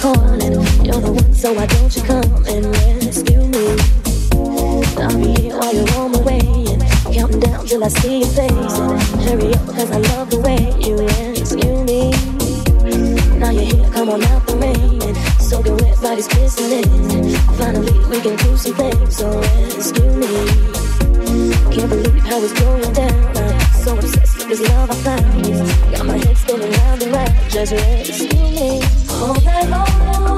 You're the one, so why don't you come and rescue me? I'll be here while you're on the way. And counting down till I see your face. And hurry I love the way you rescue me. Now you're here, come on out the rain. And soaking wet bodies kissing it. Finally, we can do some things, so rescue me. Can't believe how it's going down. I'm so obsessed with this love I found. Got my head spinning round and round, just rescue me. 我在忙碌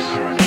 Sorry.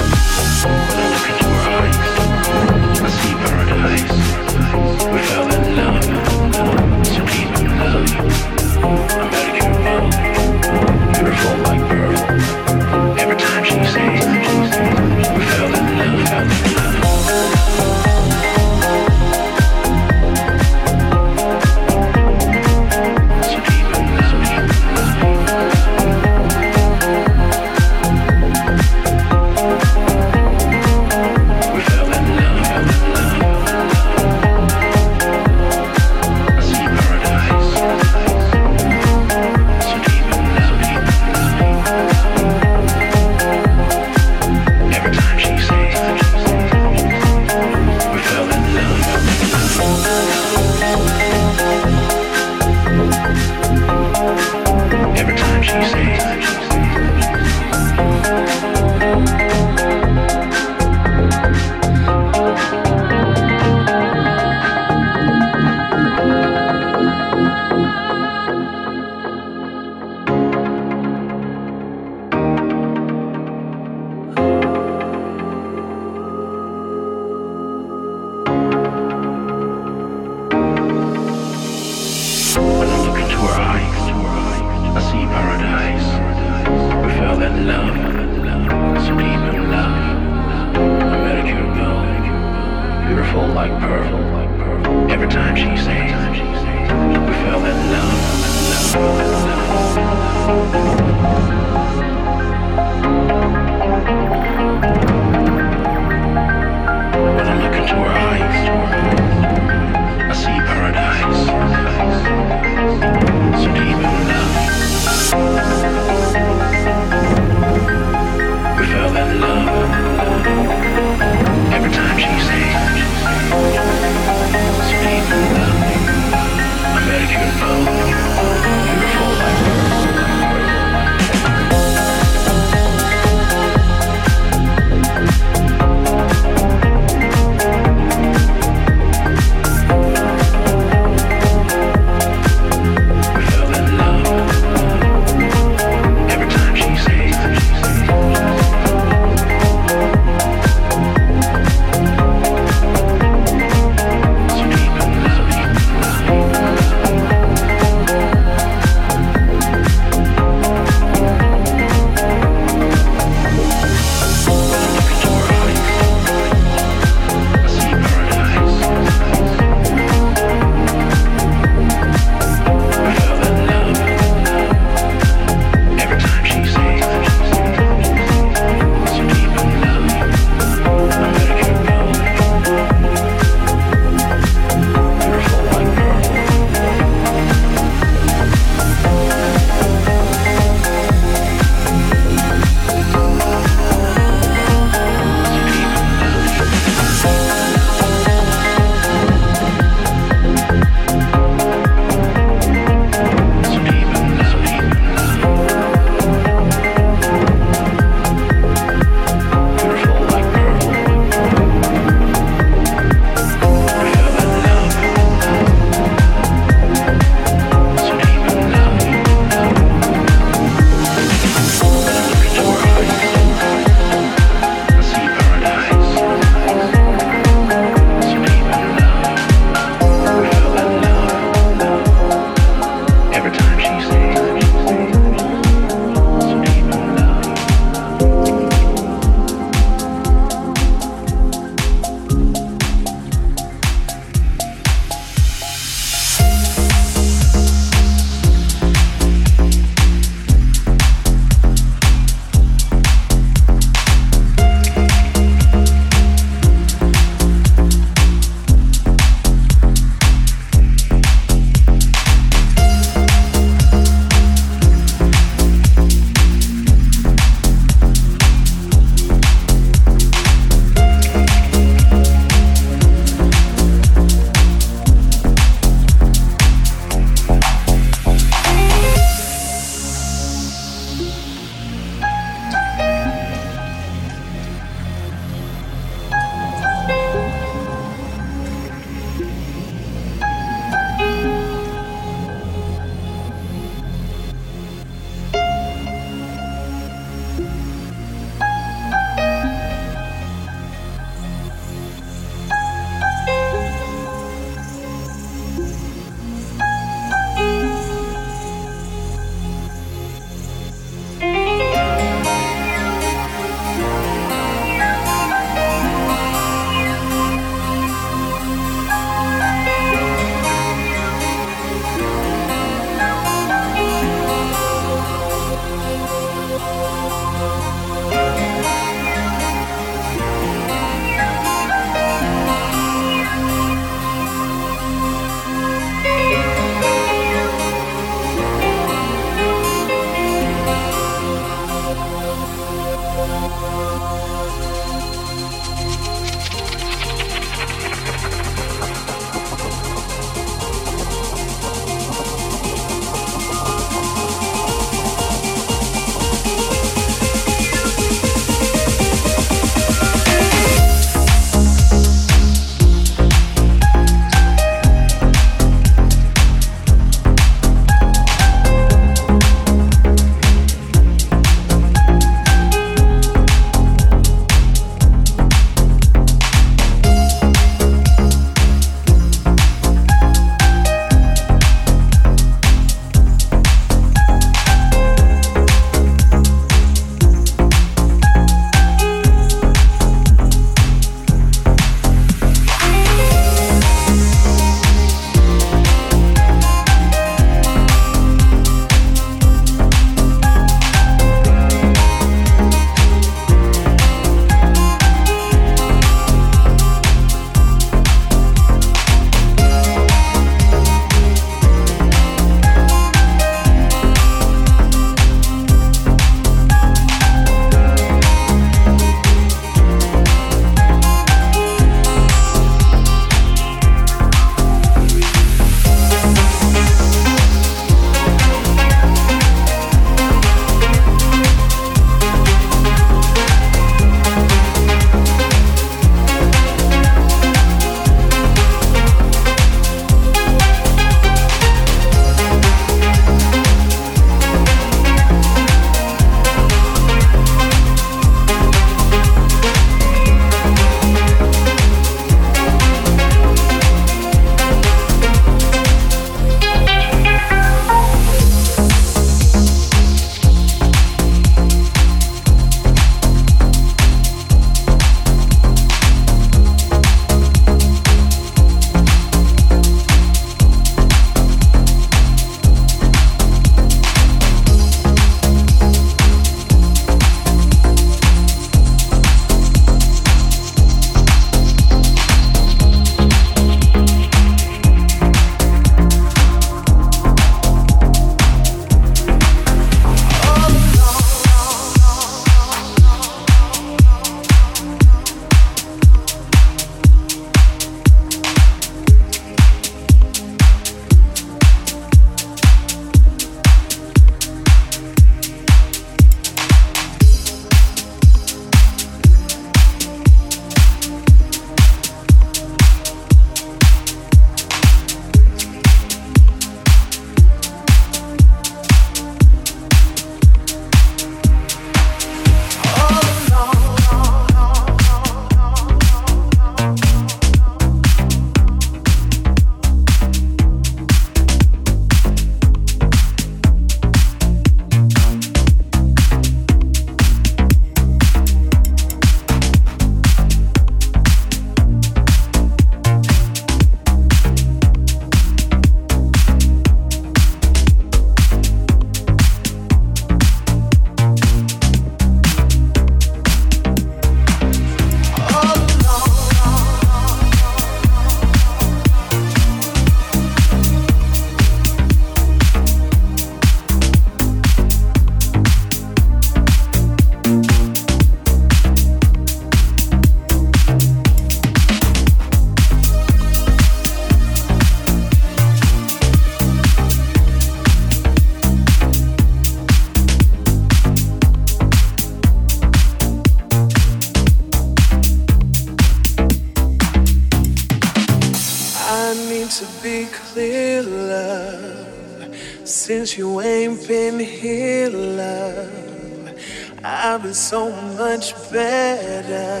Since you ain't been here, love, I've been so much better.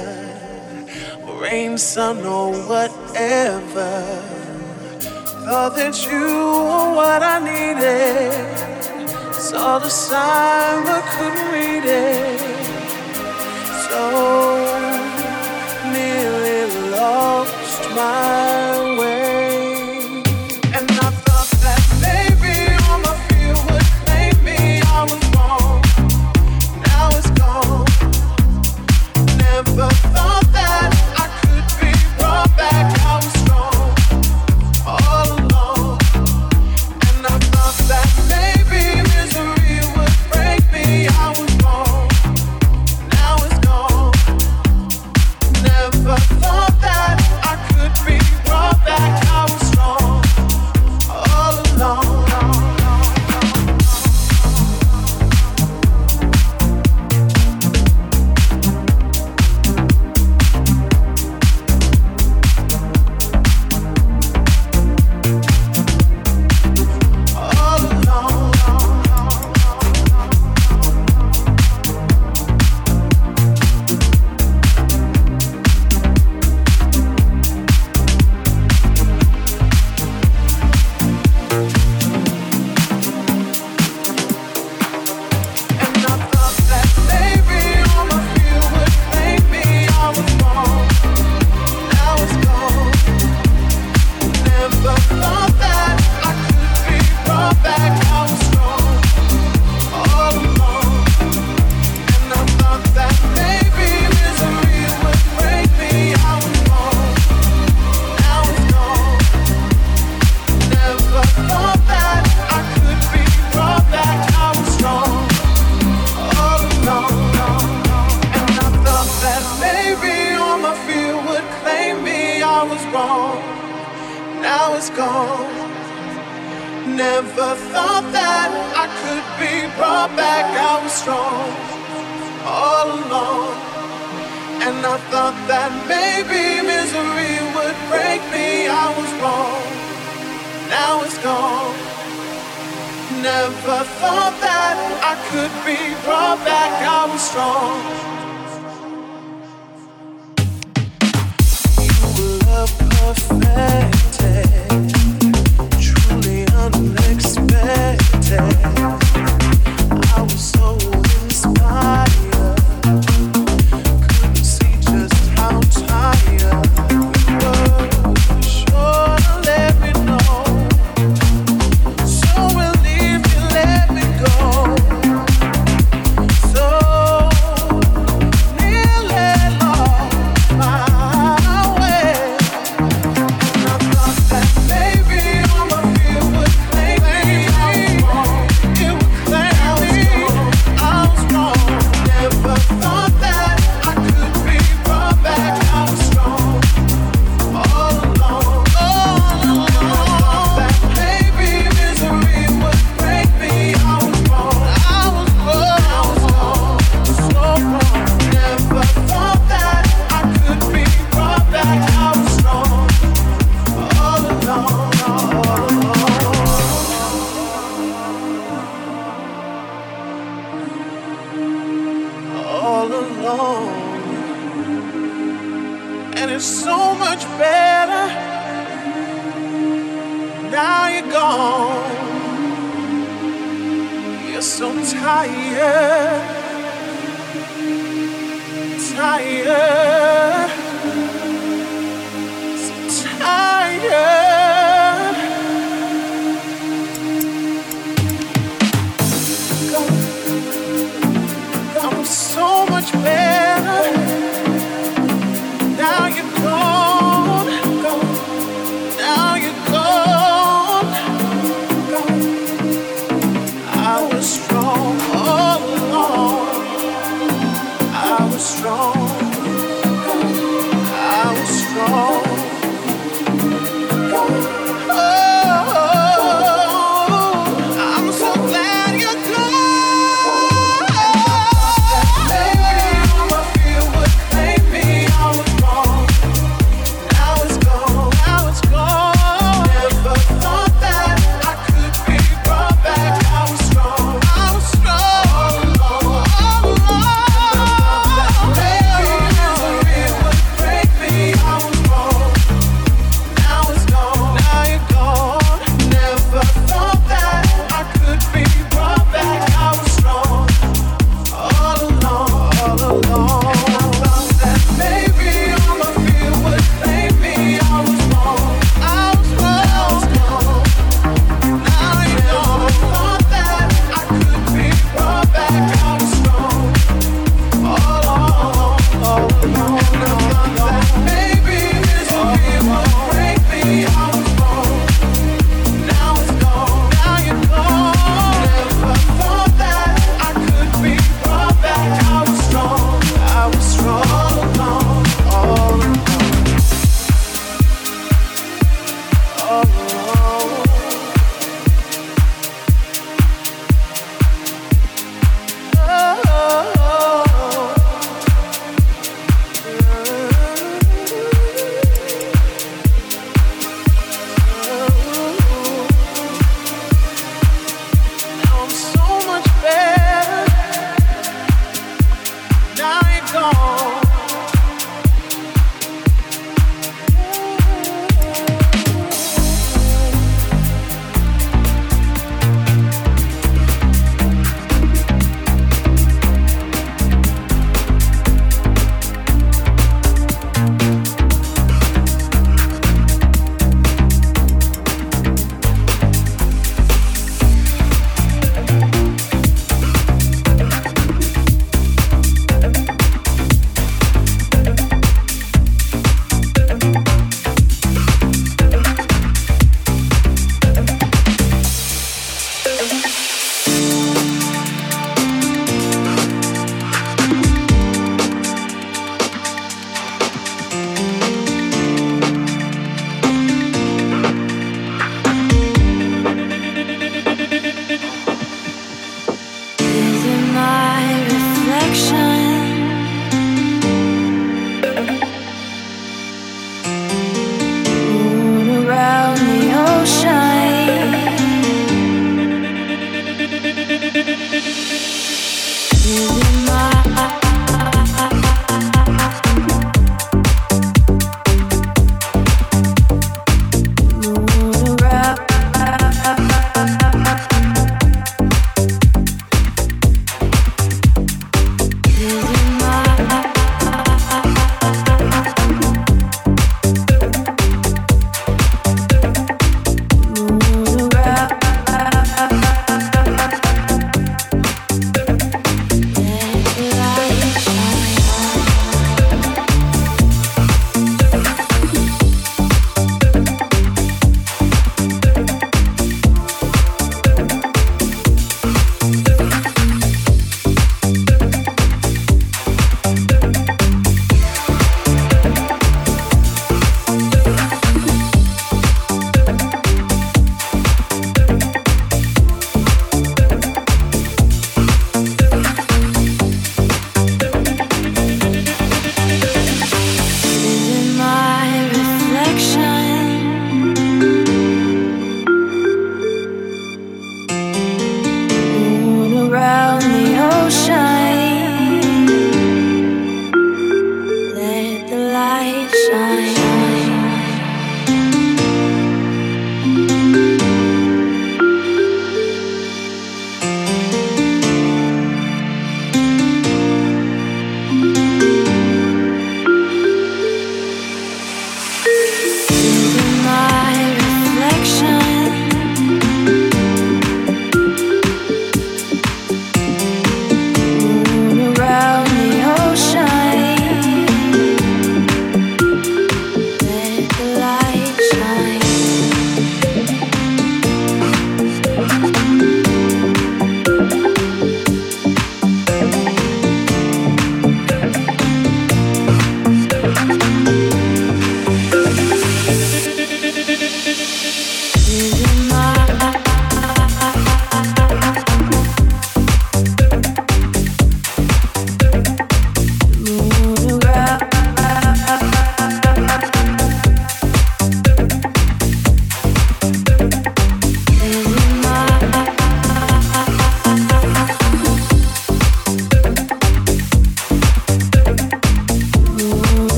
Rain, sun, or whatever. Thought that you were what I needed. Saw the sign but couldn't read it. So nearly lost my